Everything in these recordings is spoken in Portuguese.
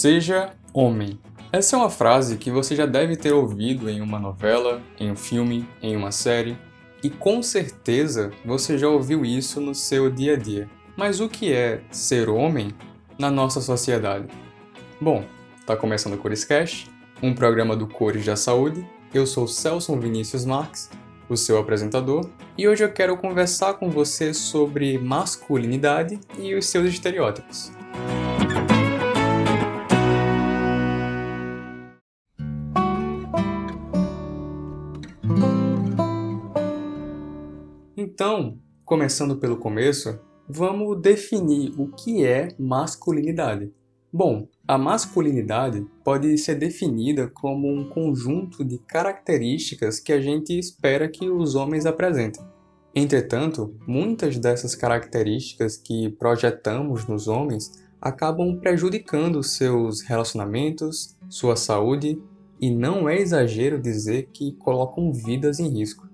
Seja homem. Essa é uma frase que você já deve ter ouvido em uma novela, em um filme, em uma série, e com certeza você já ouviu isso no seu dia a dia. Mas o que é ser homem na nossa sociedade? Bom, tá começando o Corescast, um programa do Cores da Saúde. Eu sou Celso Vinícius Marques, o seu apresentador, e hoje eu quero conversar com você sobre masculinidade e os seus estereótipos. Então, começando pelo começo, vamos definir o que é masculinidade. Bom, a masculinidade pode ser definida como um conjunto de características que a gente espera que os homens apresentem. Entretanto, muitas dessas características que projetamos nos homens acabam prejudicando seus relacionamentos, sua saúde e não é exagero dizer que colocam vidas em risco.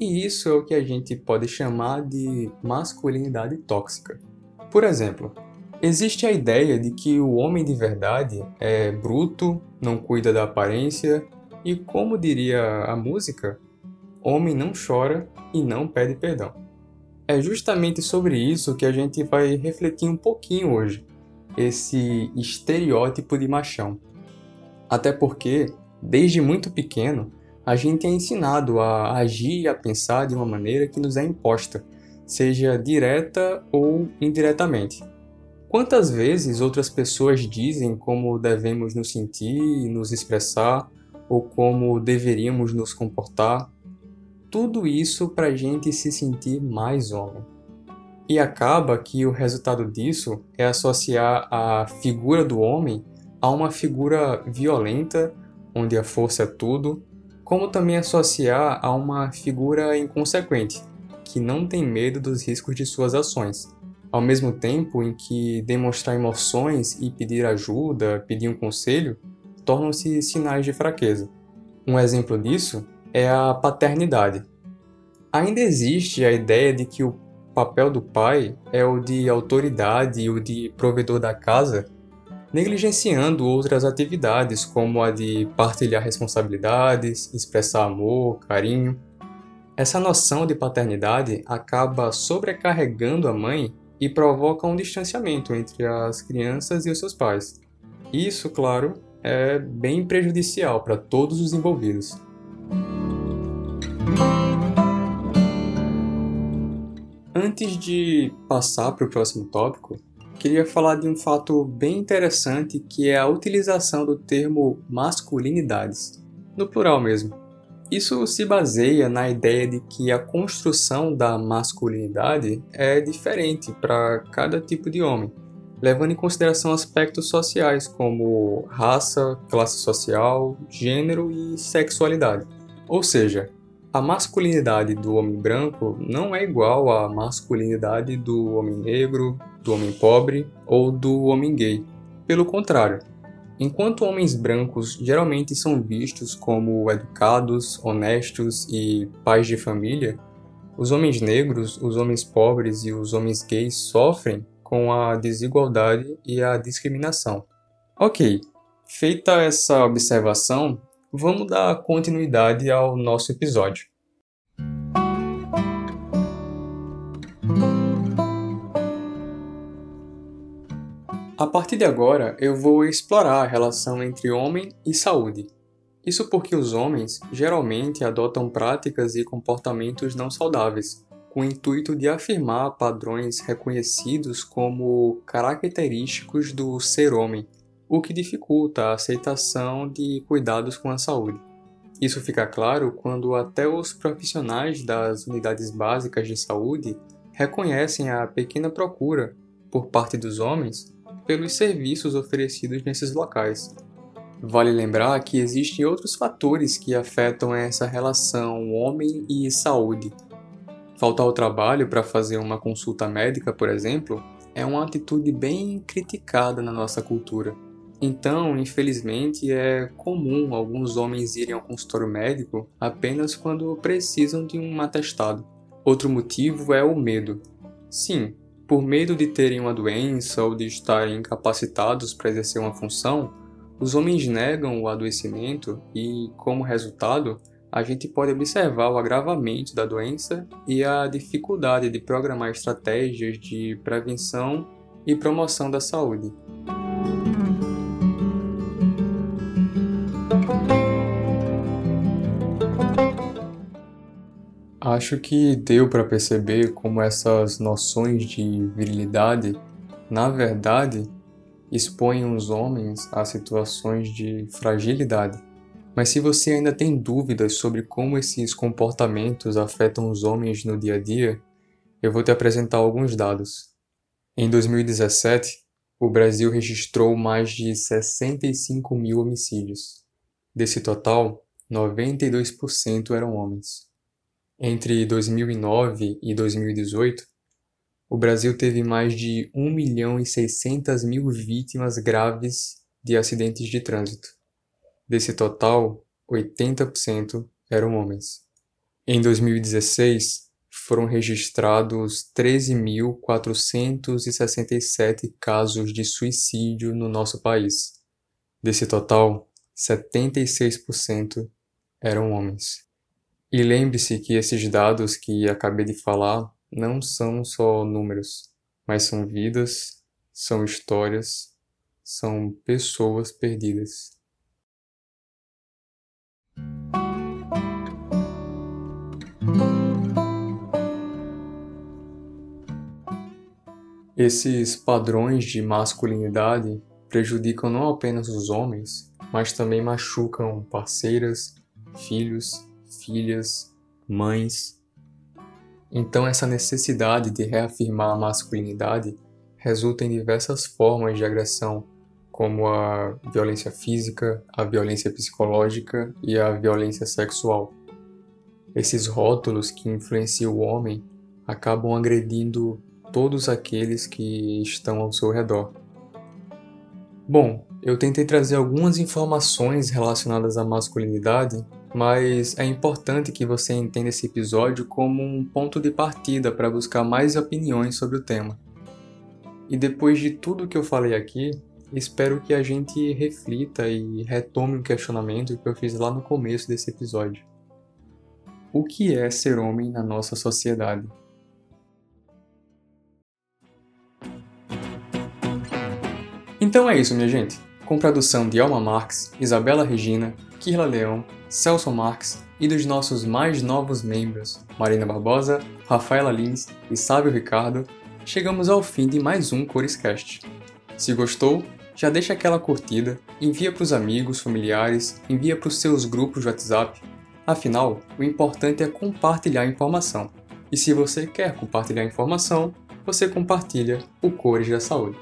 E isso é o que a gente pode chamar de masculinidade tóxica. Por exemplo, existe a ideia de que o homem de verdade é bruto, não cuida da aparência e, como diria a música, homem não chora e não pede perdão. É justamente sobre isso que a gente vai refletir um pouquinho hoje, esse estereótipo de machão. Até porque, desde muito pequeno, a gente é ensinado a agir e a pensar de uma maneira que nos é imposta, seja direta ou indiretamente. Quantas vezes outras pessoas dizem como devemos nos sentir, nos expressar ou como deveríamos nos comportar? Tudo isso para a gente se sentir mais homem. E acaba que o resultado disso é associar a figura do homem a uma figura violenta, onde a força é tudo, como também associar a uma figura inconsequente, que não tem medo dos riscos de suas ações, ao mesmo tempo em que demonstrar emoções e pedir ajuda, pedir um conselho, tornam-se sinais de fraqueza. Um exemplo disso é a paternidade. Ainda existe a ideia de que o papel do pai é o de autoridade e o de provedor da casa negligenciando outras atividades, como a de partilhar responsabilidades, expressar amor, carinho. Essa noção de paternidade acaba sobrecarregando a mãe e provoca um distanciamento entre as crianças e os seus pais. Isso, claro, é bem prejudicial para todos os envolvidos. Antes de passar para o próximo tópico, queria falar de um fato bem interessante que é a utilização do termo masculinidades, no plural mesmo. Isso se baseia na ideia de que a construção da masculinidade é diferente para cada tipo de homem, levando em consideração aspectos sociais como raça, classe social, gênero e sexualidade. Ou seja, a masculinidade do homem branco não é igual à masculinidade do homem negro, do homem pobre ou do homem gay. Pelo contrário, enquanto homens brancos geralmente são vistos como educados, honestos e pais de família, os homens negros, os homens pobres e os homens gays sofrem com a desigualdade e a discriminação. Ok, feita essa observação, vamos dar continuidade ao nosso episódio. A partir de agora, eu vou explorar a relação entre homem e saúde. Isso porque os homens geralmente adotam práticas e comportamentos não saudáveis, com o intuito de afirmar padrões reconhecidos como característicos do ser homem o que dificulta a aceitação de cuidados com a saúde. Isso fica claro quando até os profissionais das unidades básicas de saúde reconhecem a pequena procura, por parte dos homens, pelos serviços oferecidos nesses locais. Vale lembrar que existem outros fatores que afetam essa relação homem e saúde. Faltar ao trabalho para fazer uma consulta médica, por exemplo, é uma atitude bem criticada na nossa cultura. Então, infelizmente, é comum alguns homens irem ao consultório médico apenas quando precisam de um atestado. Outro motivo é o medo. Sim, por medo de terem uma doença ou de estarem incapacitados para exercer uma função, os homens negam o adoecimento e, como resultado, a gente pode observar o agravamento da doença e a dificuldade de programar estratégias de prevenção e promoção da saúde. Acho que deu para perceber como essas noções de virilidade, na verdade, expõem os homens a situações de fragilidade. Mas se você ainda tem dúvidas sobre como esses comportamentos afetam os homens no dia a dia, eu vou te apresentar alguns dados. Em 2017, o Brasil registrou mais de 65 mil homicídios. Desse total, 92% eram homens. Entre 2009 e 2018, o Brasil teve mais de 1 milhão e 600 mil vítimas graves de acidentes de trânsito. Desse total, 80% eram homens. Em 2016, foram registrados 13.467 casos de suicídio no nosso país. Desse total, 76% eram homens. E lembre-se que esses dados que acabei de falar não são só números, mas são vidas, são histórias, são pessoas perdidas. Esses padrões de masculinidade prejudicam não apenas os homens, mas também machucam parceiras, filhos, filhas, mães. Então, essa necessidade de reafirmar a masculinidade resulta em diversas formas de agressão, como a violência física, a violência psicológica e a violência sexual. Esses rótulos que influenciam o homem acabam agredindo todos aqueles que estão ao seu redor. Bom, eu tentei trazer algumas informações relacionadas à masculinidade, mas é importante que você entenda esse episódio como um ponto de partida para buscar mais opiniões sobre o tema. E depois de tudo que eu falei aqui, espero que a gente reflita e retome um questionamento que eu fiz lá no começo desse episódio. O que é ser homem na nossa sociedade? Então é isso, minha gente. Com produção de Alma Marx, Isabela Regina, Kirla Leão, Celso Marx e dos nossos mais novos membros, Marina Barbosa, Rafaela Lins e Sábio Ricardo, chegamos ao fim de mais um Corescast. Se gostou, já deixa aquela curtida, envia para os amigos, familiares, envia para os seus grupos de WhatsApp. Afinal, o importante é compartilhar informação. E se você quer compartilhar informação, você compartilha o Cores da Saúde.